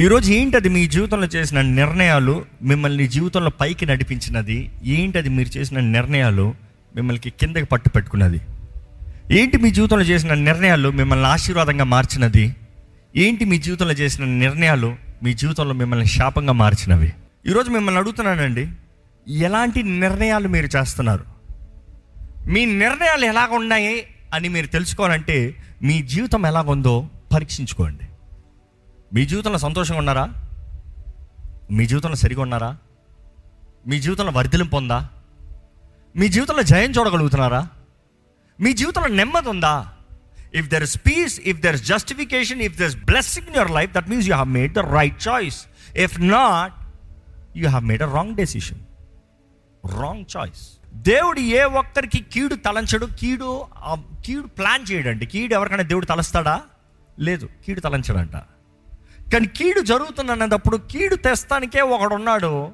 ఈరోజు ఏంటది మీ జీవితంలో చేసిన నిర్ణయాలు మిమ్మల్ని జీవితంలో పైకి నడిపించినది? ఏంటది మీరు చేసిన నిర్ణయాలు మిమ్మల్ని కిందకి పట్టు పెట్టుకున్నది? ఏంటి మీ జీవితంలో చేసిన నిర్ణయాలు మిమ్మల్ని ఆశీర్వాదంగా మార్చినది? ఏంటి మీ జీవితంలో చేసిన నిర్ణయాలు మీ జీవితంలో మిమ్మల్ని శాపంగా మార్చినవి? ఈరోజు మిమ్మల్ని అడుగుతున్నానండి ఎలాంటి నిర్ణయాలు మీరు చేస్తున్నారు? మీ నిర్ణయాలు ఎలాగ ఉన్నాయి అని మీరు తెలుసుకోవాలంటే మీ జీవితం ఎలాగుందో పరీక్షించుకోండి. మీ జీవితంలో సంతోషంగా ఉన్నారా? మీ జీవితంలో సరిగా ఉన్నారా? మీ జీవితంలో వర్ధిలింపు ఉందా? మీ జీవితంలో జయం చూడగలుగుతున్నారా? మీ జీవితంలో నెమ్మది ఉందా? If there is peace if there is justification if there is blessing in your life that means you have made the right choice if not you have made a wrong decision wrong choice దేవుడు ఏ ఒక్కరికి కీడు తలంచడు. కీడు కీడు plan చేయడండి. కీడు ఎవరికైనా దేవుడు తలస్తాడా? లేదు. కీడు తలంచడంట. కానీ కీడు జరుగుతున్నప్పుడు కీడు తెస్తానికే ఒకడు ఉన్నాడు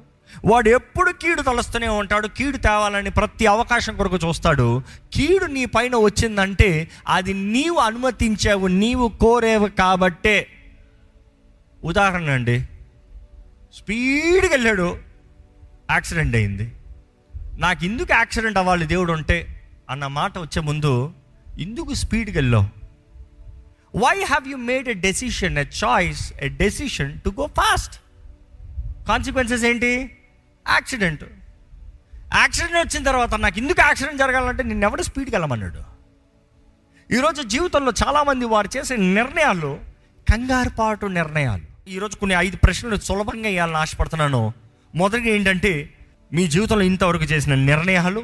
వాడు ఎప్పుడు కీడు తలుస్తూనే ఉంటాడు కీడు తేవాలని ప్రతి అవకాశం కొరకు చూస్తాడు. కీడు నీ పైన వచ్చిందంటే అది నీవు అనుమతించావు నీవు కోరేవు కాబట్టే. ఉదాహరణ అండి. స్పీడ్గా వెళ్ళాడు యాక్సిడెంట్ అయింది. నాకు ఎందుకు యాక్సిడెంట్ అవ్వాలి దేవుడు ఉంటే అన్న మాట వచ్చే ముందు ఎందుకు స్పీడ్గా వెళ్ళావు why have you made a decision a choice a decision to go fast consequences ఏంటి? యాక్సిడెంట్ యాక్సిడెంట్ వచ్చిన తర్వాత నాకు ఎందుకు యాక్సిడెంట్ జరగాలంటే నేను ఎవడు స్పీడ్కి వెళ్ళమన్నాడు? ఈరోజు జీవితంలో చాలామంది వారు చేసే నిర్ణయాలు కంగారుపాటు నిర్ణయాలు. ఈరోజు కొన్ని ఐదు ప్రశ్నలు సులభంగా వేయాలని ఆశపడుతున్నాను. మొదటిగా ఏంటంటే మీ జీవితంలో ఇంతవరకు చేసిన నిర్ణయాలు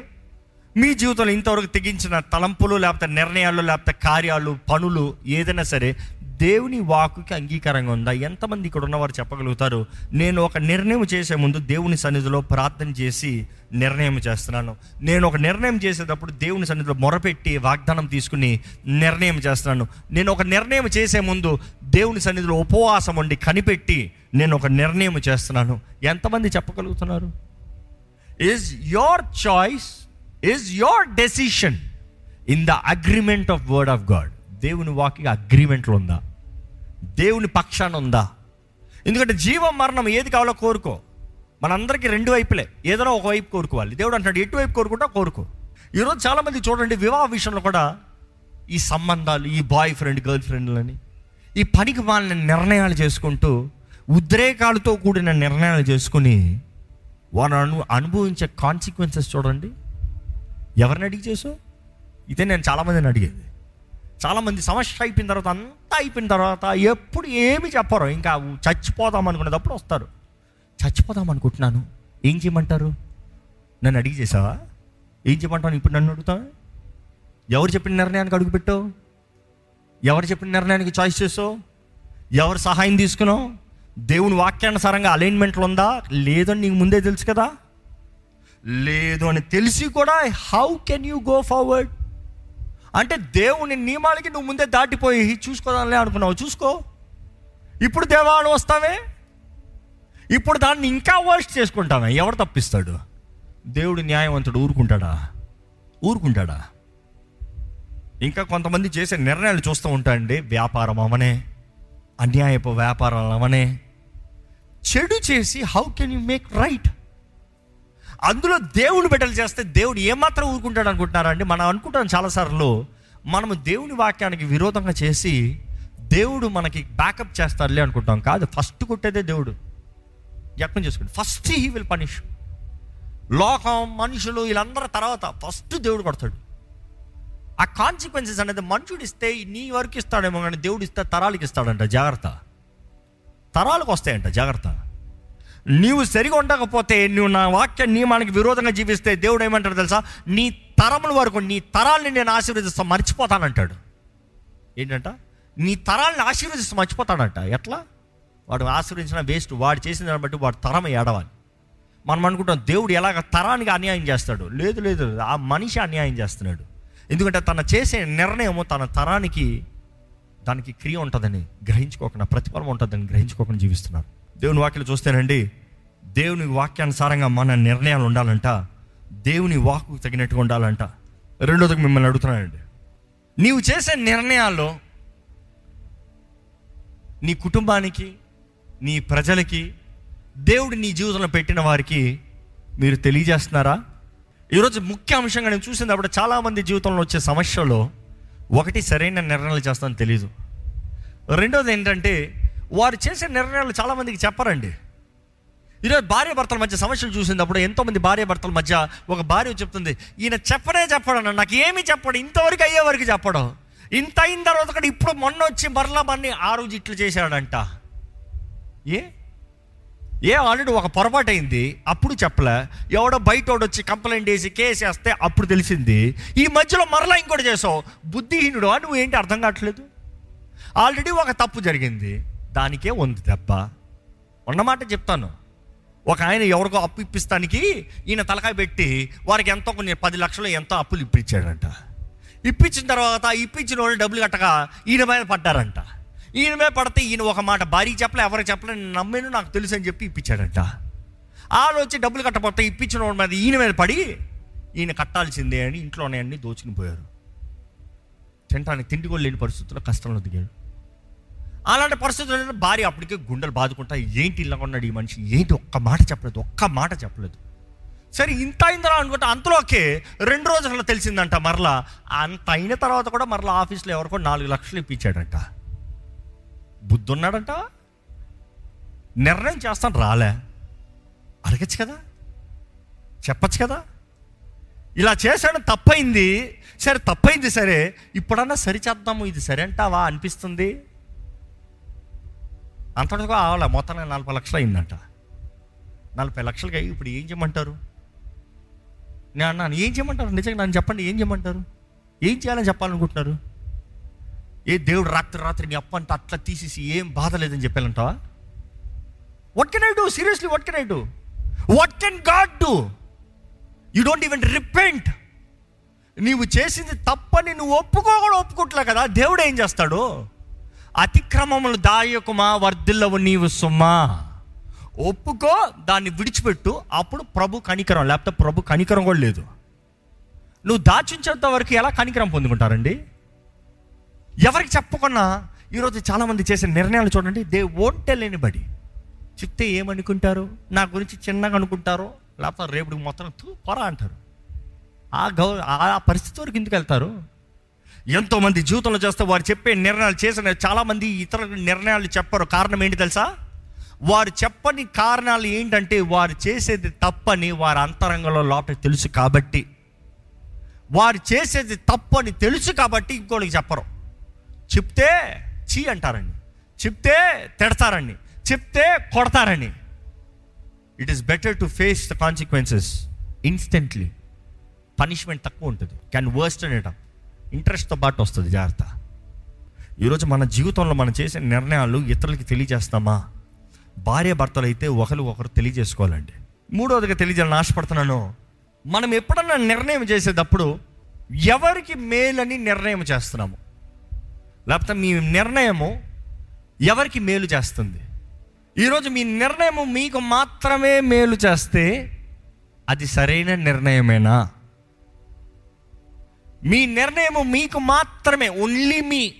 మీ జీవితంలో ఇంతవరకు తెగించిన తలంపులు లేకపోతే నిర్ణయాలు లేకపోతే కార్యాలు పనులు ఏదైనా సరే దేవుని వాకుకి అంగీకారంగా ఉందా? ఎంతమంది ఇక్కడ ఉన్నవారు చెప్పగలుగుతారు? నేను ఒక నిర్ణయం చేసే ముందు దేవుని సన్నిధిలో ప్రార్థన చేసి నిర్ణయం చేస్తున్నాను. నేను ఒక నిర్ణయం చేసేటప్పుడు దేవుని సన్నిధిలో మొరపెట్టి వాగ్దానం తీసుకుని నిర్ణయం చేస్తున్నాను. నేను ఒక నిర్ణయం చేసే ముందు దేవుని సన్నిధిలో ఉపవాసం ఉండి కనిపెట్టి నేను ఒక నిర్ణయం చేస్తున్నాను. ఎంతమంది చెప్పగలుగుతున్నారు? Is your choice is your decision in the agreement of word of God దేవుని వాకి అగ్రిమెంట్లో ఉందా? దేవుని పక్షాన ఉందా? ఎందుకంటే జీవం మరణం ఏది కావాలో కోరుకో. మనందరికీ రెండు వైపులే. ఏదైనా ఒక వైపు కోరుకోవాలి. దేవుడు అంటాడు ఎటువైపు కోరుకుంటా కోరుకో. ఈరోజు చాలామంది చూడండి వివాహ విషయంలో కూడా ఈ సంబంధాలు ఈ బాయ్ ఫ్రెండ్ గర్ల్ ఫ్రెండ్లని ఈ పనికి వాళ్ళని నిర్ణయాలు చేసుకుంటూ ఉద్రేకాలతో కూడిన నిర్ణయాలు చేసుకుని వారు అను అనుభవించే కాన్సిక్వెన్సెస్ చూడండి. ఎవరిని అడిగి చేసావు ఇదే నేను చాలామందిని అడిగేది. చాలామంది సమస్య అయిపోయిన తర్వాత అంతా అయిపోయిన తర్వాత ఎప్పుడు ఏమి చెప్పరు. ఇంకా చచ్చిపోదాం అనుకునేటప్పుడు వస్తారు. చచ్చిపోదాం అనుకుంటున్నాను. ఏం చేయమంటారు? నన్ను అడిగి చేసావా? ఏం చేయమంటాను ఇప్పుడు నన్ను అడుగుతా ఎవరు చెప్పిన నిర్ణయానికి అడుగుపెట్టు ఎవరు చెప్పిన నిర్ణయానికి చాయిస్ చేసావు? ఎవరు సహాయం తీసుకున్నావు? దేవుని వాక్యానుసారంగా అలైన్మెంట్లు ఉందా? లేదని నీకు ముందే తెలుసు కదా? లేదు అని తెలిసి కూడా how can you go forward అంటే దేవుని నియమాలకి నువ్వు ముందే దాటిపోయి చూసుకోదాలే అనుకున్నావు. చూసుకో. ఇప్పుడు దేవాడు వస్తావే? ఇప్పుడు దాన్ని ఇంకా వర్స్ట్ చేసుకుంటామే ఎవరు తప్పిస్తాడు? దేవుడు న్యాయవంతుడు ఊరుకుంటాడా? ఊరుకుంటాడా? ఇంకా కొంతమంది చేసే నిర్ణయాలు చూస్తూ ఉంటాయండి వ్యాపారం అవనే అన్యాయపు వ్యాపారాలు అవనే. చెడు చేసి how can you make right అందులో దేవుని బిడ్డలు చేస్తే దేవుడు ఏమాత్రం ఊరుకుంటాడు అనుకుంటున్నారా అండి? మనం అనుకుంటాం చాలాసార్లు మనము దేవుని వాక్యానికి విరోధంగా చేసి దేవుడు మనకి బ్యాకప్ చేస్తారులే అనుకుంటాం. కాదు ఫస్ట్ కొట్టేదే దేవుడు. జ్ఞాపకం చేసుకోండి. ఫస్ట్ హీ విల్ పనిష్ లోకం మనుషులు వీళ్ళందరూ తర్వాత ఫస్ట్ దేవుడు కొడతాడు. ఆ కాన్సిక్వెన్సెస్ అనేది మనుషుడు ఇస్తే నీ వరకు ఇస్తాడేమో కానీ దేవుడు ఇస్తే తరాలకి ఇస్తాడంట. జాగ్రత్త. తరాలకు వస్తాయంట. జాగ్రత్త. నీవు సరిగా ఉండకపోతే నువ్వు నా వాక్య నియమానికి విరోధంగా జీవిస్తే దేవుడు ఏమంటాడు తెలుసా? నీ తరముల వరకు నీ తరాల్ని నేను ఆశీర్వదిస్తా మర్చిపోతానంటాడు. ఏంటంట? నీ తరాల్ని ఆశీర్వదిస్తూ మర్చిపోతాడంట. ఎట్లా? వాడు ఆశీర్వదించిన వేస్ట్ వాడు చేసిన దాన్ని బట్టి వాడు తరం ఏడవాలి. మనం అనుకుంటాం దేవుడు ఎలాగ తరానికి అన్యాయం చేస్తాడు? లేదు లేదు. ఆ మనిషి అన్యాయం చేస్తున్నాడు. ఎందుకంటే తన చేసే నిర్ణయము తన తరానికి దానికి క్రియ ఉంటుందని గ్రహించుకోకుండా ప్రతిఫలం ఉంటుందని గ్రహించుకోకుండా జీవిస్తున్నారు. దేవుని వాక్యలు చూస్తేనండి దేవుని వాక్యానుసారంగా మన నిర్ణయాలు ఉండాలంట. దేవుని వాకు తగినట్టుగా ఉండాలంట. రెండోది మిమ్మల్ని అడుగుతున్నానండి. నీవు చేసే నిర్ణయాల్లో నీ కుటుంబానికి నీ ప్రజలకి దేవుడు నీ జీవితంలో పెట్టిన వారికి మీరు తెలియజేస్తున్నారా? ఈరోజు ముఖ్య అంశంగా నేను చూసినప్పుడు చాలామంది జీవితంలో వచ్చే సమస్యలో ఒకటి సరైన నిర్ణయాలు చేస్తానని తెలీదు. రెండోది ఏంటంటే వారు చేసే నిర్ణయాలు చాలామందికి చెప్పరండి. ఈరోజు భార్య భర్తల మధ్య సమస్యలు చూసినప్పుడు ఎంతోమంది భార్య భర్తల మధ్య ఒక భార్య చెప్తుంది ఈయన చెప్పనే చెప్పడం నాకు ఏమి చెప్పడు ఇంతవరకు అయ్యే వరకు చెప్పడం. ఇంత అయిన తర్వాత కూడా ఇప్పుడు మొన్న వచ్చి మరలా మన్ని ఆ రోజు ఇట్లు చేశాడంట. ఏ? ఏ ఆల్రెడీ ఒక పొరపాటు అయింది అప్పుడు చెప్పలే. ఎవడో బయట వచ్చి కంప్లైంట్ చేసి కేసు వేస్తే అప్పుడు తెలిసింది ఈ మధ్యలో మరలా ఇంకోటి చేసావు బుద్ధిహీనుడు నువ్వు ఏంటి అర్థం కావట్లేదు? ఆల్రెడీ ఒక తప్పు జరిగింది. దానికే ఉంది దెబ్బ. ఉన్నమాట చెప్తాను. ఒక ఆయన ఎవరికో అప్పు ఇప్పిస్తానికి ఈయన తలకాయ పెట్టి వారికి ఎంతో కొన్ని పది లక్షలు ఎంతో అప్పులు ఇప్పించాడంట. ఇప్పించిన తర్వాత ఇప్పించిన వాళ్ళు డబ్బులు కట్టక ఈయన మీద పడ్డారంట. ఈయన మీద పడితే ఈయన ఒక మాట భారీ చెప్పలే ఎవరికి చెప్పలే నేను నమ్మేను నాకు తెలుసు అని చెప్పి ఇప్పించాడంట. వాళ్ళు వచ్చి డబ్బులు కట్టకపోతే ఇప్పించిన వాడి మీద ఈయన మీద పడి ఈయన కట్టాల్సిందే అని ఇంట్లో ఉన్నాయన్నీ దోచుకుని పోయారు. తింటానికి తిండి కూడా లేని పరిస్థితుల్లో కష్టంలో దిగాడు. అలాంటి పరిస్థితుల్లో భార్య అప్పటికే గుండెలు బాదుకుంటా ఏంటి ఇలా ఉన్నాడు ఈ మనిషి? ఏంటి ఒక్క మాట చెప్పలేదు ఒక్క మాట చెప్పలేదు. సరే ఇంత అయిందిరా అనుకుంటే అంతలోకే రెండు రోజుల్లో తెలిసిందంట మరలా అంత అయిన తర్వాత కూడా మరలా ఆఫీస్లో ఎవరికో నాలుగు లక్షలు ఇప్పించాడంట. బుద్ధి ఉన్నాడంట నిర్ణయం చేస్తాను రాలే. అడగచ్చు కదా? చెప్పచ్చు కదా? ఇలా చేశాడు తప్పైంది. సరే తప్పైంది సరే ఇప్పుడన్నా సరిచేద్దాము ఇది సరే అంటావా అనిపిస్తుంది? అంతటితో ఆవాల మొత్తానికి నలభై లక్షలు అయిందంట. నలభై లక్షలకి అయ్యి ఇప్పుడు ఏం చేయమంటారు? నేను అన్నాను ఏం చేయమంటారు? నిజంగా నన్ను చెప్పండి ఏం చేయమంటారు? ఏం చేయాలని చెప్పాలనుకుంటున్నారు? ఏ దేవుడు రాత్రి రాత్రి నీ అప్పంట అట్లా తీసేసి ఏం బాధ లేదని చెప్పాలంటావా? What can I do seriously what can I do what can God do you don't even repent నీవు చేసింది తప్పని నువ్వు ఒప్పుకో కూడా ఒప్పుకోవట్లే కదా? దేవుడు ఏం చేస్తాడు? అతిక్రమములు దాయకుమా వర్ధిల్లవు నీవు సుమ్మా. ఒప్పుకో దాన్ని విడిచిపెట్టు. అప్పుడు ప్రభు కనికరం లేకపోతే ప్రభు కనికరం కూడా లేదు. నువ్వు దాచించేంత వరకు ఎలా కనికరం పొందుకుంటారండి? ఎవరికి చెప్పకుండా ఈరోజు చాలామంది చేసే నిర్ణయాలు చూడండి దే ఓంట్ టెల్ ఎనీబడి చెప్తే ఏమనుకుంటారు? నా గురించి చిన్నగా అనుకుంటారు? లేకపోతే రేపు మొత్తం తూ పొరా అంటారు. ఆ గౌ ఆ పరిస్థితి వరకు ఎందుకు వెళ్తారు? ఎంతోమంది జీవితంలో చేస్తే వారు చెప్పే నిర్ణయాలు చేసిన చాలామంది ఇతర నిర్ణయాలు చెప్పరు. కారణం ఏంటి తెలుసా? వారు చెప్పని కారణాలు ఏంటంటే వారు చేసేది తప్పని వారి అంతరంగంలో లోపల తెలుసు కాబట్టి. వారు చేసేది తప్పని తెలుసు కాబట్టి ఇంకోటికి చెప్పరు. చెప్తే చీ అంటారండి చెప్తే తిడతారండి చెప్తే కొడతారని. It is better to face the consequences instantly punishment తక్కువ ఉంటుంది. క్యాన్ వర్స్ట్ అనేటప్పుడు ఇంట్రెస్ట్తో పాటు వస్తుంది జాగ్రత్త. ఈరోజు మన జీవితంలో మనం చేసే నిర్ణయాలు ఇతరులకి తెలియజేస్తామా? భార్య భర్తలు అయితే ఒకరు ఒకరు తెలియజేసుకోవాలండి. మూడవదిగా తెలియజేయాలని ఆశపడుతున్నాను. మనం ఎప్పుడన్నా నిర్ణయం చేసేటప్పుడు ఎవరికి మేలని నిర్ణయం చేస్తున్నాము? లేకపోతే మీ నిర్ణయము ఎవరికి మేలు చేస్తుంది? ఈరోజు మీ నిర్ణయము మీకు మాత్రమే మేలు చేస్తే అది సరైన నిర్ణయమేనా? మీ నిర్ణయం మీకు మాత్రమే ఓన్లీ మీ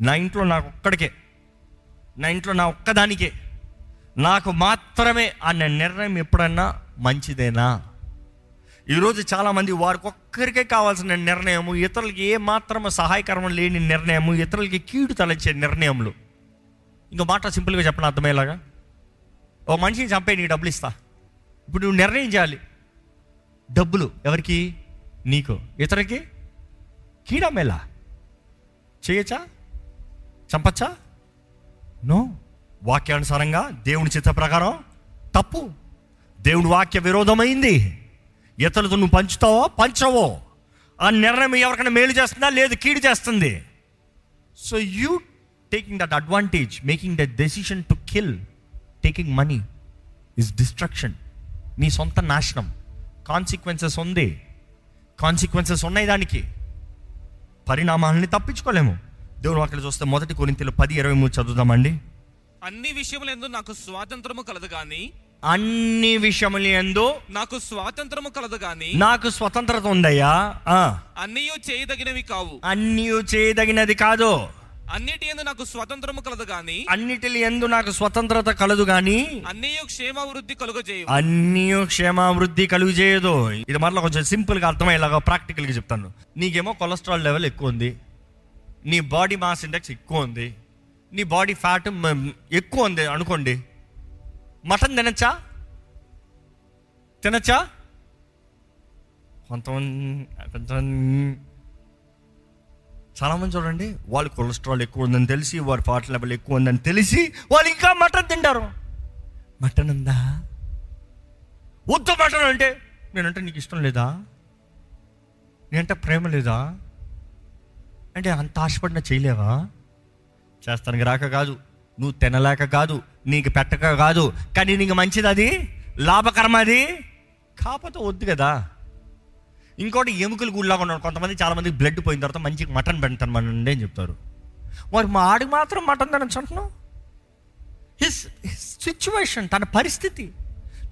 నా ఇంట్లో నాకు ఒక్కడికే. నా ఇంట్లో నా ఒక్కదానికే. నాకు మాత్రమే అన్న నిర్ణయం ఎప్పుడన్నా మంచిదేనా? ఈరోజు చాలామంది వారికి ఒక్కరికే కావాల్సిన నిర్ణయము ఇతరులకి ఏ మాత్రం సహాయకరం లేని నిర్ణయము ఇతరులకి కీడు తలచే నిర్ణయములు. ఇంకో మాట సింపుల్గా చెప్పండి అర్థమయ్యేలాగా? ఓ మనిషిని చంపే నీకు డబ్బులు ఇస్తా. ఇప్పుడు నువ్వు నిర్ణయం చేయాలి. డబ్బులు ఎవరికి? నీకు. ఇతరులకి? కీడం ఎలా చేయచ్చా? చంపచ్చా? నో. వాక్యానుసారంగా దేవుని చిత్త ప్రకారం తప్పు. దేవుని వాక్య విరోధమైంది. ఇతరులతో నువ్వు పంచుతావో పంచవో? ఆ నిర్ణయం ఎవరికైనా మేలు చేస్తుందా? లేదు కీడు చేస్తుంది. So you taking that advantage making the decision to kill taking money is destruction నీ సొంత నాశనం. కాన్సిక్వెన్సెస్ ఉంది. కాన్సిక్వెన్సెస్ ఉన్నాయి దానికి. పరిణామాలని తప్పించుకోలేము. దేవుని వాక్యలు చూస్తే మొదటి కొరింతలు పది ఇరవై మూడు చదువుదామండి. అన్ని విషయములందు నాకు స్వాతంత్రము కలదు గాని అన్ని విషయములు ఎందు నాకు స్వాతంత్రము కలదు గాని నాకు స్వతంత్రత ఉందయ్యా. ఆ, అన్నయూ చేయదగినవి కావు. అన్నీ చేయదగినది కాదు. అన్నిటి ఎందు నాకు స్వతంత్రము కలదు గాని అన్నిటి ఎందు నాకు స్వతంత్రత కలదు గాని అన్నీ క్షేమాభివృద్ధి కలుగజేయు అన్ని క్షేమాభివృద్ధి కలుగు చేయదు ఇది మరలా కొంచెం సింపుల్గా అర్థమయ్యేలాగా ప్రాక్టికల్గా చెప్తాను. నీకేమో కొలెస్ట్రాల్ లెవెల్ ఎక్కువ ఉంది. నీ బాడీ మాస్ ఇండెక్స్ ఎక్కువ ఉంది. నీ బాడీ ఫ్యాట్ ఎక్కువ ఉంది అనుకోండి. మటన్ తినచ్చా? తినచ్చా? కొంతమంది కొంతమంది చాలామంది చూడండి వాళ్ళు కొలెస్ట్రాల్ ఎక్కువ ఉందని తెలిసి వారి ఫాట్ లెవెల్ ఎక్కువ ఉందని తెలిసి వాళ్ళు ఇంకా మటన్ తింటారు. మటన్ ఉందా? వద్దు మటన్ అంటే నేనంటే నీకు ఇష్టం లేదా? నేనంటే ప్రేమ లేదా? అంటే అంత ఆశపడిన చేయలేవా? చేస్తానికి రాక కాదు నువ్వు తినలేక కాదు నీకు పెట్టక కాదు కానీ నీకు మంచిది అది లాభకరం అది. కాకపోతే వద్దు కదా. ఇంకోటి ఎముకలు గుళ్ళగా ఉన్నారు కొంతమంది చాలామంది బ్లడ్ పోయిన తర్వాత మంచి మటన్ పెడతాను మనండి అని చెప్తారు. మరి మా ఆడికి మాత్రం మటన్ తినచ్చు హిస్ సిచ్యువేషన్ తన పరిస్థితి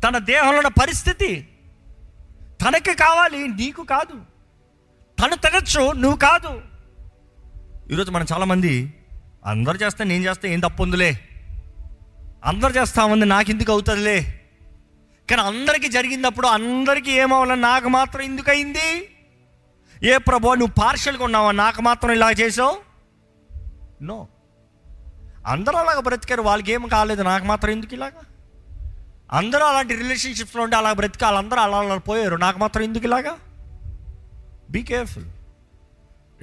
తన దేహంలో ఉన్న పరిస్థితి తనకి కావాలి నీకు కాదు. తను తినచ్చు నువ్వు కాదు. ఈరోజు మనం చాలామంది అందరు చేస్తే నేను చేస్తే ఏం తప్పు ఉందిలే. అందరు చేస్తామంది నాకు ఎందుకు అవుతుందిలే. కానీ అందరికీ జరిగినప్పుడు అందరికీ ఏమవ్వాలని నాకు మాత్రం ఎందుకు అయింది ఏ ప్రభు నువ్వు పార్షల్గా ఉన్నావా? నాకు మాత్రం ఇలా చేసావు? నో అందరూ అలాగ బ్రతికారు. వాళ్ళకి ఏం కాలేదు. నాకు మాత్రం ఎందుకు ఇలాగా? అందరూ అలాంటి రిలేషన్షిప్స్లో ఉంటే అలా బ్రతికాలి. అందరూ అలా అలా పోయారు. నాకు మాత్రం ఎందుకు ఇలాగా? Be careful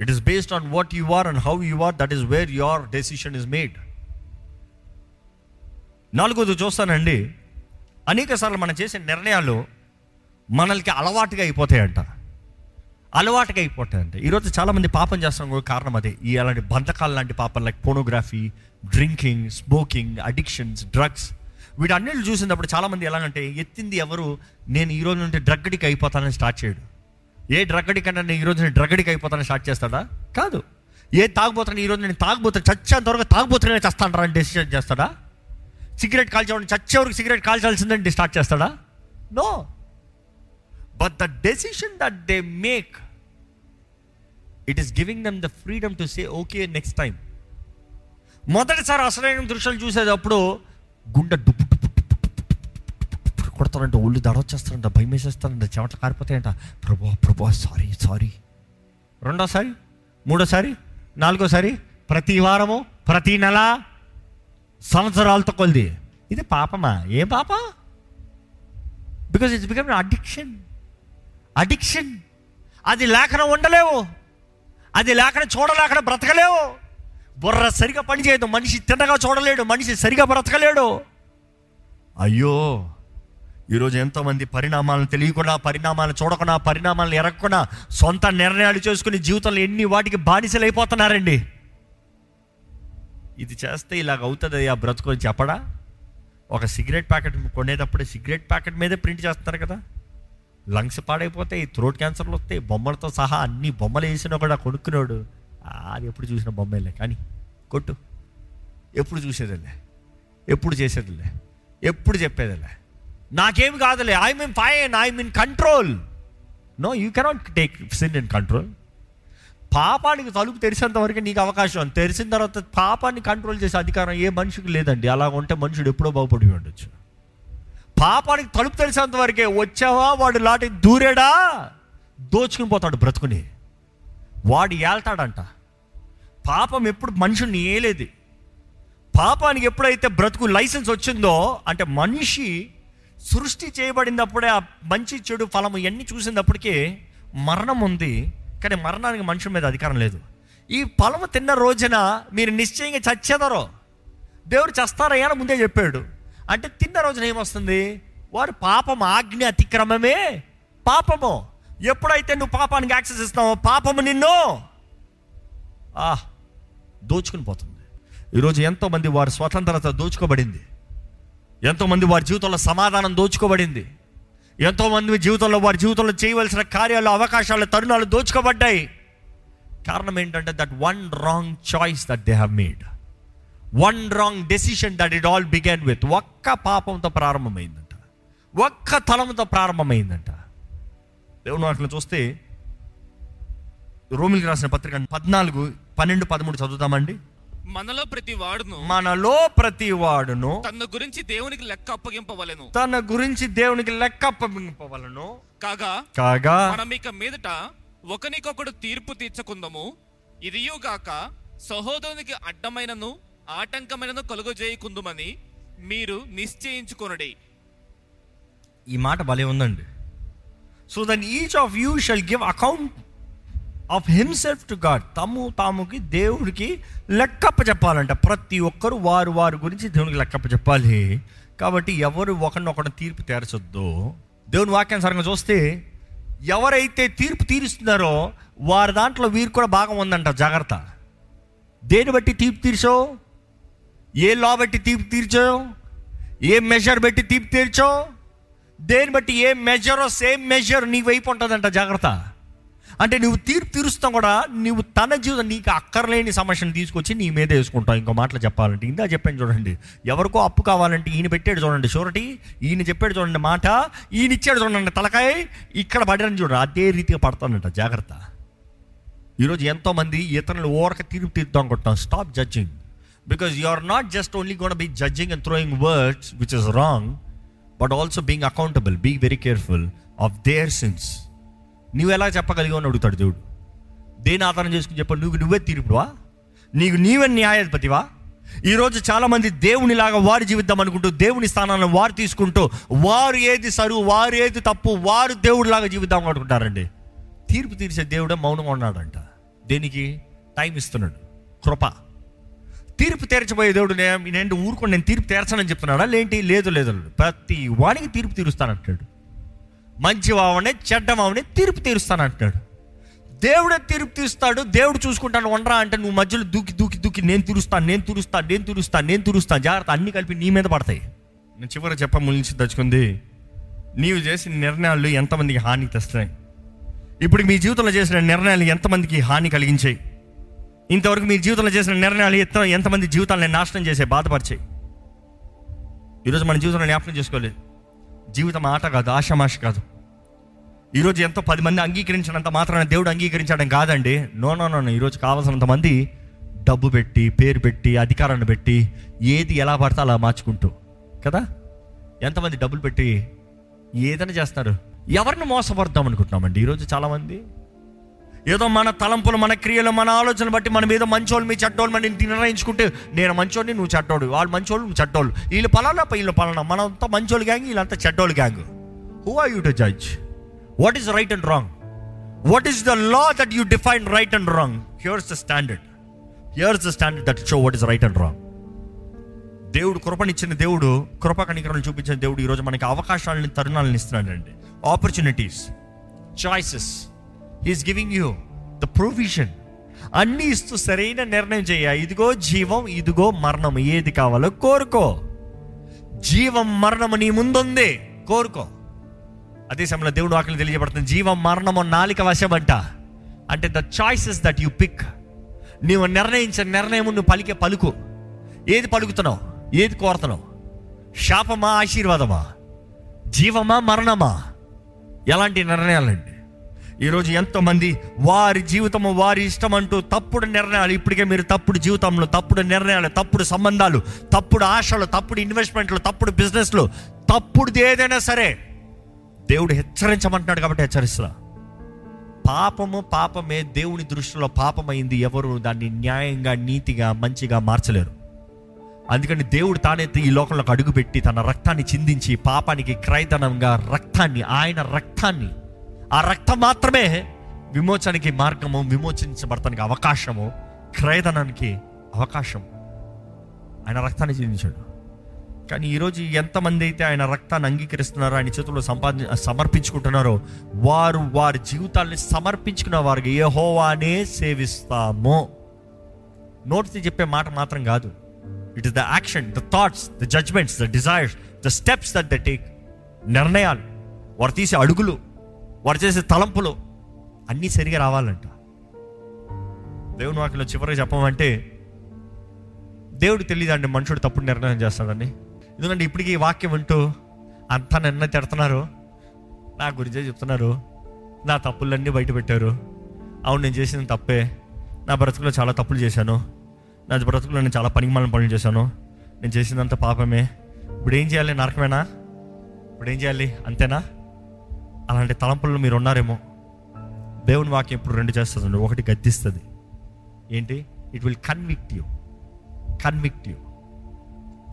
it is based on what you are and how you are that is where your decision is made నాలుగోది చూస్తానండి. అనేక సార్లు మనం చేసే నిర్ణయాలు మనల్కి అలవాటుగా అయిపోతాయంట. అలవాటుగా అయిపోతాయంట. ఈరోజు చాలామంది పాపం చేస్తాం కూడా కారణం అదే. ఈ అలాంటి బంధకాలు లాంటి పాపం like pornography drinking smoking addictions drugs వీటన్నిటి చూసినప్పుడు చాలామంది ఎలాగంటే ఎత్తింది ఎవరు? నేను ఈ రోజు నుండి డ్రగ్గడికి అయిపోతానని స్టార్ట్ చేయడు. ఏ డ్రగ్గడికన్నా నేను ఈ రోజు నేను డ్రగ్గడికి అయిపోతానని స్టార్ట్ చేస్తాడా? కాదు. ఏ తాగుబోతున్నా ఈ రోజు నేను తాగుబోతున్నా చచ్చేంత త్వరగా తాగుబోతున్నా చేస్తాను అని డెసిషన్ చేస్తాడా? సిగరెట్ కాల్చేవాడిని చచ్చే వరకు సిగరెట్ కాల్చాల్సిందండి స్టార్ట్ చేస్తాడా no but the decision that they make it is giving them the freedom to say okay next time మొదటిసారి అసలైన దృశ్యాలు చూసేటప్పుడు గుండె డుప్పు డుప్పు డుప్పు కొడతారంట ఒళ్ళు దడవచ్చేస్తారంట భయం వేసేస్తారంట చెమట కారిపోతాయంట ప్రభా ప్రభా సారీ సారీ రెండోసారి మూడోసారి నాలుగోసారి ప్రతి వారము ప్రతి నెల సంవత్సరాలతో కొలిది. ఇది పాపమా? ఏ పాప? Because it's become addiction addiction అది లేకుండా ఉండలేవు. అది లేకుండా చూడలేకుండా బ్రతకలేవు. బుర్ర సరిగా పనిచేయదు. మనిషి తిన్నగా చూడలేడు. మనిషి సరిగా బ్రతకలేడు. అయ్యో! ఈరోజు ఎంతోమంది పరిణామాలను తెలియకుండా పరిణామాలను చూడకుండా పరిణామాలను ఎరగకుండా సొంత నిర్ణయాలు చేసుకుని జీవితంలో ఎన్ని వాటికి బానిసలు అయిపోతున్నారండి ఇది చేస్తే ఇలాగ అవుతుంది ఆ బ్రతుకొని చెప్పడా? ఒక సిగరెట్ ప్యాకెట్ కొనేటప్పుడే సిగరెట్ ప్యాకెట్ మీదే ప్రింట్ చేస్తారు కదా? లంగ్స్ పాడైపోతాయి థ్రోట్ క్యాన్సర్లు వస్తాయి బొమ్మలతో సహా అన్ని బొమ్మలు వేసినా కూడా కొనుక్కున్నాడు అది ఎప్పుడు చూసిన బొమ్మలే కానీ కొట్టు. ఎప్పుడు చూసేదిలే ఎప్పుడు చేసేదిలే ఎప్పుడు చెప్పేదిలే. నాకేం కాదులే I mean fine I mean control no you cannot take sin in control పాపానికి తలుపు తెరిచేంత వరకు నీకు అవకాశం తెరిచిన తర్వాత పాపాన్ని కంట్రోల్ చేసే అధికారం ఏ మనిషికి లేదండి. అలా ఉంటే మనుషుడు ఎప్పుడో బాగుపడి ఉండొచ్చు. పాపానికి తలుపు తెలిసేంత వరకే వచ్చావా? వాడు లాటి దూరేడా? దోచుకుని పోతాడు బ్రతుకుని. వాడు ఏల్తాడంట పాపం ఎప్పుడు మనుషుల్ని ఏలేది పాపానికి ఎప్పుడైతే బ్రతుకు లైసెన్స్ వచ్చిందో అంటే మనిషి సృష్టి చేయబడినప్పుడే ఆ మంచి చెడు ఫలము ఇవన్నీ చూసినప్పటికీ మరణం ఉంది. కానీ మరణానికి మనుషుల మీద అధికారం లేదు. ఈ పొలము తిన్న రోజున మీరు నిశ్చయంగా చచ్చేదరో. దేవుడు చస్తారయ్యా అని ముందే చెప్పాడు. అంటే తిన్న రోజున ఏమొస్తుంది? వారు పాపం ఆజ్ఞ అతిక్రమమే పాపము. ఎప్పుడైతే నువ్వు పాపానికి యాక్సెస్ ఇస్తావో పాపము నిన్ను ఆ దోచుకుని పోతుంది. ఈరోజు ఎంతోమంది వారి స్వతంత్రత దోచుకోబడింది. ఎంతోమంది వారి జీవితంలో సమాధానం దోచుకోబడింది. ఎంతోమంది జీవితంలో వారి జీవితంలో చేయవలసిన కార్యాలు అవకాశాలు తరుణాలు దోచుకోబడ్డాయి. కారణం ఏంటంటే that one wrong choice that they have made one wrong decision that it all began with ఒక్క పాపంతో ప్రారంభమైందంట. ఒక్క తలంతో ప్రారంభమైందంట. దేవుని వాటిని చూస్తే రోమిల్కి రాసిన పత్రిక పద్నాలుగు పన్నెండు పదమూడు చదువుతామండి. మనలో ప్రతి వాడును. మనలో ప్రతి వాడును. తన గురించి దేవునికి లెక్క అప్పగింపవలెను. తన గురించి దేవునికి లెక్క అప్పగింపవలను. కాగా కాగా మనం ఇక మీదట ఒకనికొకడు తీర్పు తీర్చకుందము. ఇదియుగాక సహోదరునికి అడ్డమైనను ఆటంకమైనను కలుగజేయకుందుమని మీరు నిశ్చయించుకొనుడి. ఈ మాట భలే ఉందండి. So then each of you shall give account of himself to God తము తాముకి దేవుడికి లెక్కప్ప చెప్పాలంట. ప్రతి ఒక్కరు వారు వారి గురించి దేవునికి లెక్కప్ప చెప్పాలి. కాబట్టి ఎవరు ఒకరినొకరు తీర్పు తీర్చొద్దు. దేవుని వాక్యానుసారంగా చూస్తే ఎవరైతే తీర్పు తీరుస్తున్నారో వారి దాంట్లో వీరు కూడా భాగం ఉందంట. జాగ్రత్త. దేని బట్టి తీర్పు తీర్చో? ఏ లా బట్టి తీర్పు తీర్చో? ఏ మెజర్ బట్టి తీర్పు తీర్చో? దేని బట్టి ఏ మెజరో సేమ్ మెజర్ నీ వైపు ఉంటుందంట. జాగ్రత్త. అంటే నువ్వు తీర్పు తీరుస్తాం కూడా నువ్వు తన జీవితం నీకు అక్కర్లేని సమస్యను తీసుకొచ్చి నీ మీద వేసుకుంటావు. ఇంకో మాటలు చెప్పాలంటే ఇందా చెప్పాను చూడండి ఎవరికో అప్పు కావాలంటే ఈయన పెట్టాడు చూడండి షూరిటీ ఈయన చెప్పాడు చూడండి మాట ఈయన ఇచ్చాడు చూడండి తలకాయ ఇక్కడ పడని చూడండి అదే రీతిగా పడతానంట జాగ్రత్త. ఈరోజు ఎంతోమంది ఇతరులు ఓరక తీర్పు తీర్థం అనుకుంటున్నాం stop judging because you are not just only gonna be judging and throwing words which is wrong but also being accountable be very careful of their sins నువ్వు ఎలా చెప్పగలిగావు అని అడుగుతాడు దేవుడు. దేని ఆధారం చేసుకుని చెప్పాడు? నువ్వు నువ్వే తీర్పుడువా? నీకు నీవే న్యాయాధిపతివా? ఈరోజు చాలామంది దేవునిలాగా వారు జీవిద్దాం అనుకుంటూ దేవుని స్థానాన్ని వారు తీసుకుంటూ వారు ఏది సరువు వారు ఏది తప్పు వారు దేవుడిలాగా జీవిద్దాం అనుకుంటారండి తీర్పు తీర్చే దేవుడే మౌనంగా ఉన్నాడంట. దేనికి? టైం ఇస్తున్నాడు. కృప. తీర్పు తీర్చబోయే దేవుడు నేను ఊరుకొని నేను తీర్పు తీర్చనని చెప్తున్నాడా? లేంటి? లేదు లేదు. ప్రతి వాడికి తీర్పు తీరుస్తానంటాడు మంచి వావని చెడ్డ వావనే తీర్పు అంటున్నాడు దేవుడే తీర్పు తీరుస్తాడు దేవుడు చూసుకుంటాను వండరా అంటే నువ్వు మధ్యలో దూకి దూకి దూకి నేను తీరుస్తాను నేను తీరుస్తాను నేను తీరుస్తాను నేను తీరుస్తాను జాగ్రత్త అన్ని కలిపి నీ మీద పడతాయి. నేను చివరి చెప్ప ములించి తెచ్చుకుంది నీవు చేసిన నిర్ణయాలు ఎంతమందికి హాని తెస్తాయి? ఇప్పుడు మీ జీవితంలో చేసిన నిర్ణయాలు ఎంతమందికి హాని కలిగించాయి? ఇంతవరకు మీ జీవితంలో చేసిన నిర్ణయాలు ఎంత ఎంతమంది జీవితాలను నాశనం చేసే బాధపరిచాయి? ఈరోజు మన జీవితంలో జ్ఞాపకం చేసుకోలేదు. జీవితం ఆట కాదు ఆషమాష కాదు. ఈరోజు ఎంతో పది మంది అంగీకరించినంత మాత్రాన దేవుడు అంగీకరించడం కాదండి. No no no no. ఈరోజు కావాల్సినంత మంది డబ్బు పెట్టి పేరు పెట్టి అధికారాన్ని పెట్టి ఏది ఎలా పడితే అలా మార్చుకుంటూ. కదా? ఎంతమంది డబ్బులు పెట్టి ఏదైనా చేస్తారు. ఎవరిని మోసపడదాం అనుకుంటున్నామండి? ఈరోజు చాలామంది ఏదో మన తలంపులు మన క్రియలు మన ఆలోచనలు బట్టి మనం ఏదో మంచోళ్ళు మీ చెడ్డోళ్ళు మనం నిర్ణయించుకుంటే నేను మంచోడిని నువ్వు చెడ్డోడు వాళ్ళు మంచోళ్ళు నువ్వు చెడ్డోళ్ళు. వీళ్ళు పలానా వీళ్ళు పలానా. మనంతా మంచోళ్ళు గ్యాంగ్ వీళ్ళంతా చెడ్డోళ్ళు gang. Who are you to judge what is right and wrong what is the law that you define right and wrong here's the standard here's the standard that show what is right and wrong దేవుడు కృపనిచ్చిన దేవుడు కృప కనికరణ చూపించిన దేవుడు ఈరోజు మనకి అవకాశాలని తరుణాలను ఇస్తున్నాడండి. Opportunities choices is giving you the provision అన్ని ఇస్తూ సరైన నిర్ణయం చేయ. ఇదిగో జీవం ఇదిగో మరణం. ఏది కావాలో కోరుకో. జీవం మరణము నీ ముందుంది. కోరుకో. అదే సమయంలో దేవుడు వాక్యం తెలియజేయబడుతుంది. జీవం మరణము నాలిక వశమంట. అంటే the choices that you pick నీవు నిర్ణయించిన నిర్ణయం నువ్వు పలికే పలుకు. ఏది పలుకుతున్నావు? ఏది కోరుతున్నావు? శాపమా ఆశీర్వాదమా? జీవమా మరణమా? ఎలాంటి నిర్ణయాలండి? ఈరోజు ఎంతోమంది వారి జీవితము వారి ఇష్టం అంటూ తప్పుడు నిర్ణయాలు ఇప్పటికే మీరు తప్పుడు జీవితంలో తప్పుడు నిర్ణయాలు తప్పుడు సంబంధాలు తప్పుడు ఆశలు తప్పుడు ఇన్వెస్ట్మెంట్లు తప్పుడు బిజినెస్లు తప్పుడుది ఏదైనా సరే దేవుడు హెచ్చరించమంటున్నాడు కాబట్టి హెచ్చరిస్తా పాపము పాపమే దేవుని దృష్టిలో పాపమైంది ఎవరు దాన్ని న్యాయంగా నీతిగా మంచిగా మార్చలేరు. అందుకని దేవుడు తానైతే ఈ లోకంలోకి అడుగుపెట్టి తన రక్తాన్ని చిందించి పాపానికి క్రైతనంగా రక్తాన్ని ఆయన రక్తాన్ని ఆ రక్తం మాత్రమే విమోచనకి మార్గము విమోచించబడటానికి అవకాశము క్రయధనానికి అవకాశం ఆయన రక్తాన్ని జీవించాడు. కానీ ఈరోజు ఎంతమంది అయితే ఆయన రక్తాన్ని అంగీకరిస్తున్నారో ఆయన చేతుల్లో సంపాది సమర్పించుకుంటున్నారో వారు వారి జీవితాల్ని సమర్పించుకున్న వారికి యెహోవానే సేవిస్తాము. నోటితో చెప్పే మాట మాత్రం కాదు. It is the action the thoughts the judgements the desires the steps that they take నిర్ణయాలు వారు తీసే అడుగులు. వాడు చేసే తలంపులు అన్నీ సరిగా రావాలంట. దేవుని వాక్యలో చివరికి చెప్పమంటే దేవుడు తెలియదండి మనుషుడు తప్పుడు నిర్ణయం చేస్తాడని. ఎందుకంటే ఇప్పటికీ ఈ వాక్యం వింటూ అంతా నిన్న తిడుతున్నారు. నా గురించే చెప్తున్నారు. నా తప్పులన్నీ బయట పెట్టారు. అవును నేను చేసిన తప్పే. నా బ్రతుకులో చాలా తప్పులు చేశాను. నా బ్రతుకులో నేను చాలా పనికిమాలిన పనులు చేశాను. నేను చేసినంత పాపమే. ఇప్పుడు ఏం చేయాలి? నరకమేనా? ఇప్పుడు ఏం చేయాలి? అంతేనా? అలాంటి తలంపులు మీరు ఉన్నారేమో? దేవుని వాక్యం ఇప్పుడు రెండు చేస్తుంది ఒకటి గద్దిస్తుంది. ఏంటి? It will convict you convict you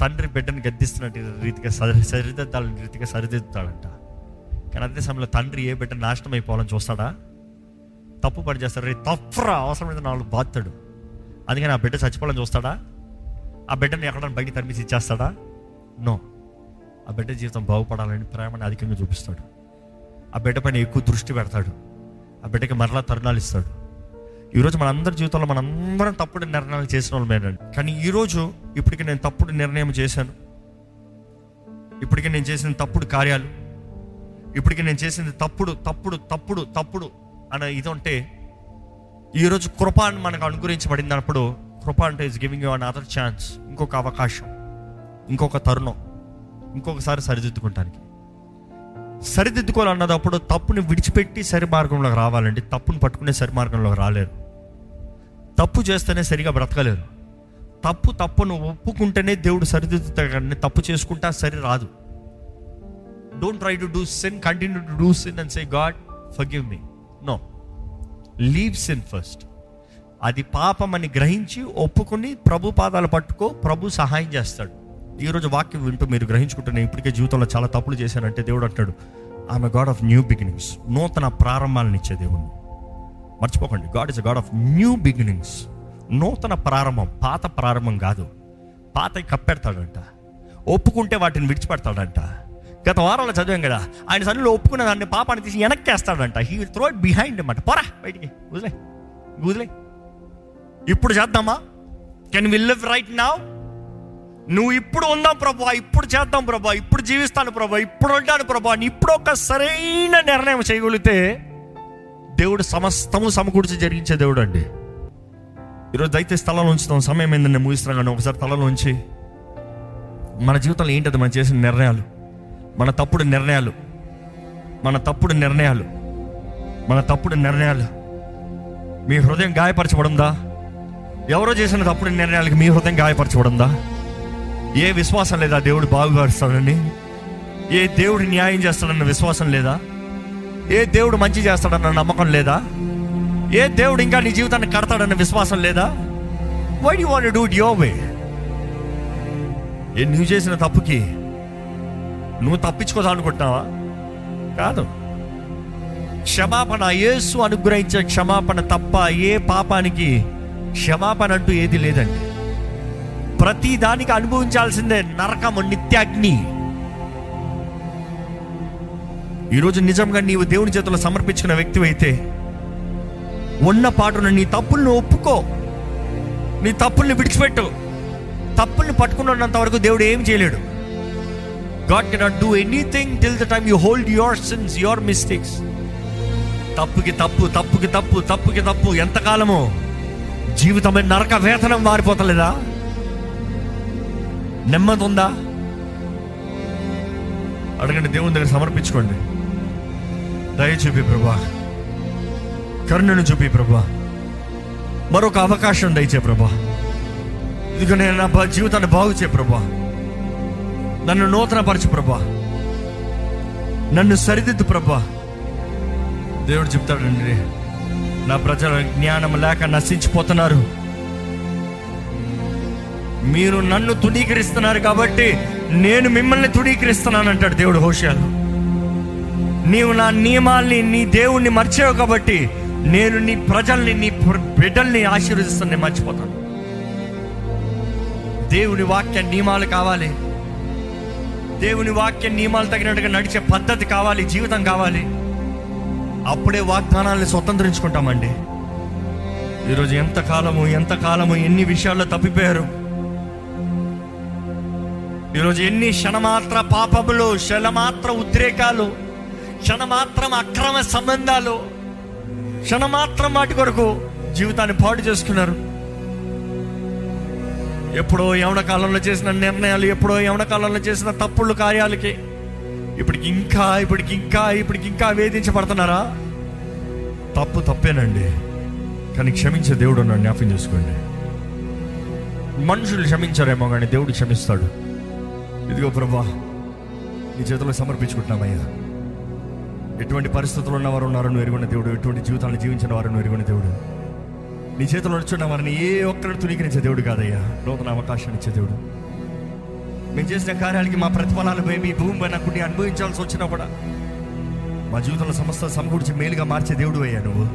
తండ్రి బిడ్డని గద్దిస్తున్నట్టు రీతిగా సరి సరిదిద్దాలని రీతిగా సరిదిద్దుతాడంట. కానీ అదే సమయంలో తండ్రి ఏ బిడ్డ నాశనం అయిపోవాలని చూస్తాడా? తప్పు పని చేస్తాడు. రే తప్పురా అవసరమైతే నాలుగు బాధతాడు. అందుకని ఆ బిడ్డ చచ్చిపోవాలని చూస్తాడా? ఆ బిడ్డని ఎక్కడైనా బయట తరిమిసి ఇచ్చేస్తాడా? నో. ఆ బిడ్డ జీవితం బాగుపడాలని ప్రేమను అధికంగా చూపిస్తాడు. ఆ బిడ్డ పైన ఎక్కువ దృష్టి పెడతాడు. ఆ బిడ్డకి మరలా తరుణాలు ఇస్తాడు. ఈరోజు మన అందరి జీవితంలో మనందరం తప్పుడు నిర్ణయాలు చేసిన వాళ్ళమేనండి కానీ ఈరోజు ఇప్పటికి నేను తప్పుడు నిర్ణయం చేశాను. ఇప్పటికి నేను చేసిన తప్పుడు కార్యాలు ఇప్పటికి నేను చేసింది తప్పుడు తప్పుడు తప్పుడు తప్పుడు అనే ఇది ఉంటే ఈరోజు కృప అని మనకు అనుగ్రహించబడినప్పుడు కృప అంటే is giving you another chance ఇంకొక అవకాశం ఇంకొక తరుణం ఇంకొకసారి సరిదిద్దుకుంటానికి. సరిదిద్దుకోవాలన్నదప్పుడు తప్పుని విడిచిపెట్టి సరి మార్గంలోకి రావాలండి. తప్పును పట్టుకునే సరి మార్గంలోకి రాలేరు. తప్పు చేస్తేనే సరిగా బ్రతకలేరు. తప్పు తప్పును ఒప్పుకుంటేనే దేవుడు సరిదిద్దుతాడు కానీ తప్పు చేసుకుంటా సరి రాదు. Don't try to do sin continue to do sin and say God forgive me no leave sin first అది పాపం అని గ్రహించి ఒప్పుకొని ప్రభు పాదాలు పట్టుకో ప్రభు సహాయం చేస్తాడు. ఈరోజు వాక్యం వింటూ మీరు గ్రహించుకుంటున్న ఇప్పటికే జీవితంలో చాలా తప్పులు చేశానంటే దేవుడు అంటాడు ఆమె గాడ్ ఆఫ్ న్యూ బిగినింగ్స్ నూతన ప్రారంభాలను ఇచ్చే దేవుడు. మర్చిపోకండి. God is a God of new beginnings నూతన ప్రారంభం పాత ప్రారంభం కాదు. పాత కప్పెడతాడంట. ఒప్పుకుంటే వాటిని విడిచిపెడతాడంట. గత వారాల చదివాం కదా ఆయన సన్నిలో ఒప్పుకున్న దాన్ని పాపాన్ని తీసి వెనక్కేస్తాడంట. He will throw it behind అన్నమాట పోరా బయటికి వదిలే వదిలే. ఇప్పుడు చేద్దామా? Can will leave right now నువ్వు ఇప్పుడు ఉందాం ప్రభా ఇప్పుడు చేద్దాం ప్రభా ఇప్పుడు జీవిస్తాను ప్రభా ఇప్పుడు ఉంటాను ప్రభా అని ఇప్పుడు ఒక సరైన నిర్ణయం చేయగలిగితే దేవుడు సమస్తము సమకూర్చి జరిగించే దేవుడు అండి ఈరోజు అయితే స్థలంలో ఉంచుతాం సమయం ఏందని నేను కానీ ఒకసారి తలలో ఉంచి మన జీవితంలో ఏంటది మనం చేసిన నిర్ణయాలు మన తప్పుడు నిర్ణయాలు మన తప్పుడు నిర్ణయాలు మన తప్పుడు నిర్ణయాలు మీ హృదయం గాయపరచబడుందా? ఎవరో చేసిన తప్పుడు నిర్ణయాలకి మీ హృదయం గాయపరచబడుందా? ఏ విశ్వాసం లేదా దేవుడు బాగుపరుస్తాడని ఏ దేవుడు న్యాయం చేస్తాడన్న విశ్వాసం లేదా? ఏ దేవుడు మంచి చేస్తాడన్న నమ్మకం లేదా? ఏ దేవుడు ఇంకా నీ జీవితాన్ని కడతాడన్న విశ్వాసం లేదా? Why you want do yo your way ఏ నువ్వు చేసిన తప్పుకి నువ్వు తప్పించుకోదానుకుంటున్నావా? కాదు. క్షమాపణ యేసు అనుగ్రహించే క్షమాపణ తప్ప ఏ పాపానికి క్షమాపణ అంటూ ఏది లేదండి. ప్రతి దానికి అనుభవించాల్సిందే నరకము నిత్యాగ్ని. ఈరోజు నిజంగా నీవు దేవుని చేతుల్లో సమర్పించుకున్న వ్యక్తి అయితే ఉన్న పాటున నీ తప్పుల్ని ఒప్పుకో. నీ తప్పుల్ని విడిచిపెట్టు. తప్పుల్ని పట్టుకున్నంత వరకు దేవుడు ఏం చేయలేడు. God cannot do anything till the time you hold your sins your mistakes తప్పుకి తప్పు తప్పుకి తప్పు తప్పుకి తప్పు. ఎంతకాలము జీవితమే నరక వేతనం మారిపోతలేదా? నెమ్మది ఉందా అడగండి దేవుని దగ్గర సమర్పించుకోండి. దయ చూపి ప్రభా. కరుణను చూపి ప్రభా. మరొక అవకాశం దయచే ప్రభా. ఇదిగో నేను నా జీవితాన్ని బాగుచే ప్రభా. నన్ను నూతనపరచు ప్రభా. నన్ను సరిదిద్దు ప్రభా. దేవుడు చెప్తాడండి నా ప్రజల జ్ఞానం లేక నశించిపోతున్నారు. మీరు నన్ను తుడీకరిస్తున్నారు కాబట్టి నేను మిమ్మల్ని తుణీకరిస్తున్నాను అంటాడు దేవుడు హోషాలు. నీవు నా నియమాల్ని నీ దేవుణ్ణి మర్చావు కాబట్టి నేను నీ ప్రజల్ని నీ బిడ్డల్ని ఆశీర్వదిస్తాను నేను మర్చిపోతాను. దేవుని వాక్య నియమాలు కావాలి. దేవుని వాక్య నియమాలు తగినట్టుగా నడిచే పద్ధతి కావాలి జీవితం కావాలి. అప్పుడే వాగ్దానాన్ని స్వతంత్రించుకుంటామండి. ఈరోజు ఎంత ఎంతకాలము ఎంత ఎన్ని విషయాల్లో తప్పిపోయారు? ఈరోజు ఎన్ని క్షణమాత్ర పాపములు క్షణమాత్ర ఉద్రేకాలు క్షణమాత్రం అక్రమ సంబంధాలు క్షణమాత్రం వాటి కొరకు జీవితాన్ని పాడు చేసుకున్నారు. ఎప్పుడో యవన కాలంలో చేసిన నిర్ణయాలు ఎప్పుడో యవన కాలంలో చేసిన తప్పుళ్ళు కార్యాలకి ఇప్పటికి ఇంకా ఇప్పటికి ఇంకా ఇప్పటికి ఇంకా వేధించబడుతున్నారా? తప్పు తప్పేనండి. కానీ క్షమించే దేవుడు నన్ను జ్ఞాపం చేసుకోండి. మనుషులు క్షమించారేమో కానీ దేవుడు క్షమిస్తాడు. ఇదిగో ప్రభా నీ చేతిలో సమర్పించుకుంటున్నామయ్యా. ఎటువంటి పరిస్థితులు ఉన్నవారు ఉన్నారో నువ్వు ఎరుగున్న దేవుడు ఎటువంటి జీవితాలను జీవించిన వారు నువ్వు ఎరుగున్న దేవుడు. నీ చేతిలో నడుచున్న వారిని ఏ ఒక్కరిని తునీకరించే దేవుడు కాదయ్యా. నూతన అవకాశాన్ని ఇచ్చే దేవుడు. మేము చేసిన కార్యాలకి మా ప్రతిఫలాలు మేము ఈ భూమి పైన కొన్ని అనుభవించాల్సి వచ్చినా కూడా మా జీవితంలో సమస్త సమకూర్చి మేలుగా మార్చే దేవుడు అయ్యా నువ్వు.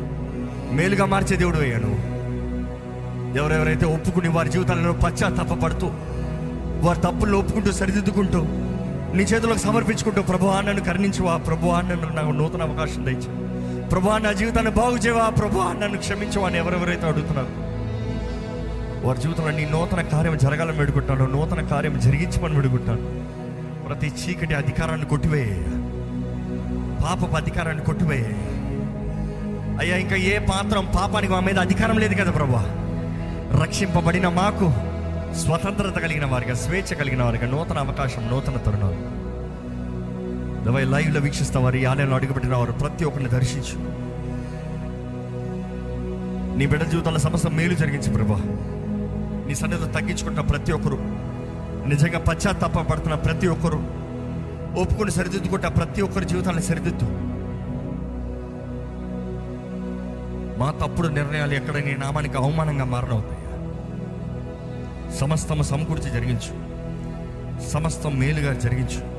మేలుగా మార్చే దేవుడు అయ్యా నువ్వు. ఎవరెవరైతే ఒప్పుకుని వారి జీవితాలను పశ్చాత్తాపడుతూ వారి తప్పులు ఒప్పుకుంటూ సరిదిద్దుకుంటూ నీ చేతులకు సమర్పించుకుంటూ ప్రభు నన్ను కరుణించువా ప్రభు నన్ను నాకు నూతన అవకాశం దయచు. ప్రభు నా జీవితాన్ని బాగు చేయవా ప్రభు నన్ను క్షమించవా అని ఎవరెవరైతే అడుగుతున్నారు. వారి జీవితంలో నీ నూతన కార్యం జరగాలని వేడుకుంటాను నూతన కార్యం జరిగించమని వేడుకుంటాను. ప్రతి చీకటి అధికారాన్ని కొట్టివేయ. పాపపు అధికారాన్ని కొట్టివేయ. అయ్యా ఇంకా ఏ పాత్రం పాపానికి మా మీద అధికారం లేదు కదా ప్రభా రక్షింపబడిన మాకు స్వతంత్రత కలిగిన వారిగా స్వేచ్ఛ కలిగిన వారిగా నూతన అవకాశం నూతన తరుణాలు. దవై లైవ్లో వీక్షిస్తున్న వారు ఈ ఆలయంలో అడుగుపెట్టిన వారు ప్రతి ఒక్కరిని దర్శించు. నీ బిడ్డ జీవితంలో సమస్త మేలు జరిగించు ప్రభా. నీ సన్నిధిలో తగ్గించుకుంటున్న ప్రతి ఒక్కరు. నిజంగా పశ్చాత్తాప పడుతున్న ప్రతి ఒక్కరు. ఒప్పుకొని సరిదిద్దుకుంటా ప్రతి ఒక్కరి జీవితాన్ని సరిదిద్దు. మా తప్పుడు నిర్ణయాలు ఎక్కడ నీ నామానికి అవమానంగా మారనవుతాయి. సమస్తము సమకూర్చి జరిగించు. సమస్తం మేలుగా జరిగించు.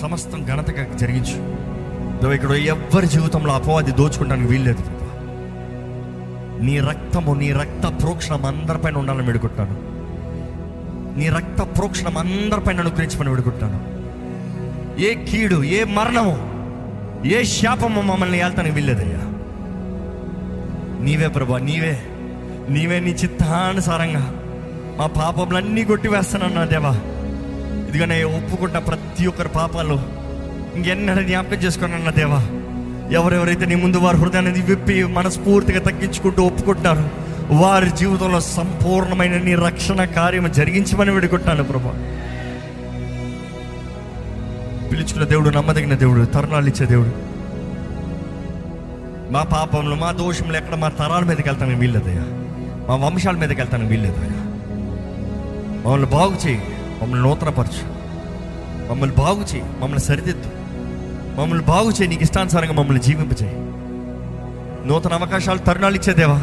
సమస్తం ఘనతగా జరిగించు. ఇక్కడ ఎవ్వరి జీవితంలో అపవాది దోచుకుంటానికి వీల్లేదు. నీ రక్తము నీ రక్త ప్రోక్షణం అందరిపైన ఉండాలని వేడుకుంటాను నీ రక్త ప్రోక్షణం అందరిపైన అనుగ్రహించమని వేడుకుంటాను ఏ కీడు ఏ మరణము ఏ శాపము మమ్మల్ని వెళ్తానికి వీల్లేదయ్యా. నీవే ప్రభా నీవే. నీవే నీ చిత్తానుసారంగా మా పాపములన్నీ కొట్టివేస్తానన్నా వేస్తానన్నా దేవా. ఇదిగో నేను ఒప్పుకుంటా ప్రతి ఒక్కరి పాపాలు ఇంకెన్నడ జ్ఞాపకం చేసుకున్నా దేవా. ఎవరెవరైతే నీ ముందు వారి హృదయాన్ని విప్పి మనస్ఫూర్తిగా తగ్గించుకుంటూ ఒప్పుకుంటారు వారి జీవితంలో సంపూర్ణమైన నీ రక్షణ కార్యం జరిగించమని విడుకుంటాను ప్రభా. పిలుచుకున్న దేవుడు నమ్మదగిన దేవుడు తరుణాలు ఇచ్చే దేవుడు. మా పాపంలో మా దోషంలో ఎక్కడ మా తరాల మీదకి వెళ్తాను వీళ్ళదయ్యా మా వంశాల మీదకి వెళ్తాను వీళ్ళదయ్యా మమ్మల్ని బాగు చేయి. మమ్మల్ని నూతనపరచు. మమ్మల్ని బాగు చేయి. మమ్మల్ని సరిదిద్దు. మమ్మల్ని బాగు చేయి. నీకు ఇష్టానుసారంగా మమ్మల్ని జీవింపచేయి నూతన అవకాశాలు తరుణాలు ఇచ్చేదేవా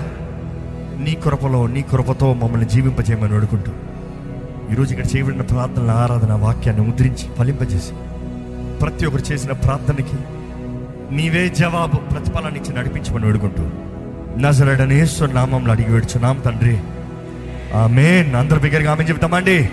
నీ కృపలో నీ కృపతో మమ్మల్ని జీవింపజేయమని అడుగుంటూ ఈరోజు ఇక్కడ చేయబడిన ప్రార్థనల ఆరాధన వాక్యాన్ని ముద్రించి ఫలింపజేసి ప్రతి ఒక్కరు చేసిన ప్రార్థనకి నీవే జవాబు ప్రతిఫలాన్ని ఇచ్చి నడిపించమని వేడుకుంటూ నజరడనేశ్వర నామంలో అడిగి నామ తండ్రి. ఆమె అందరి బిగ్గరగా ఆమె చెప్తామండి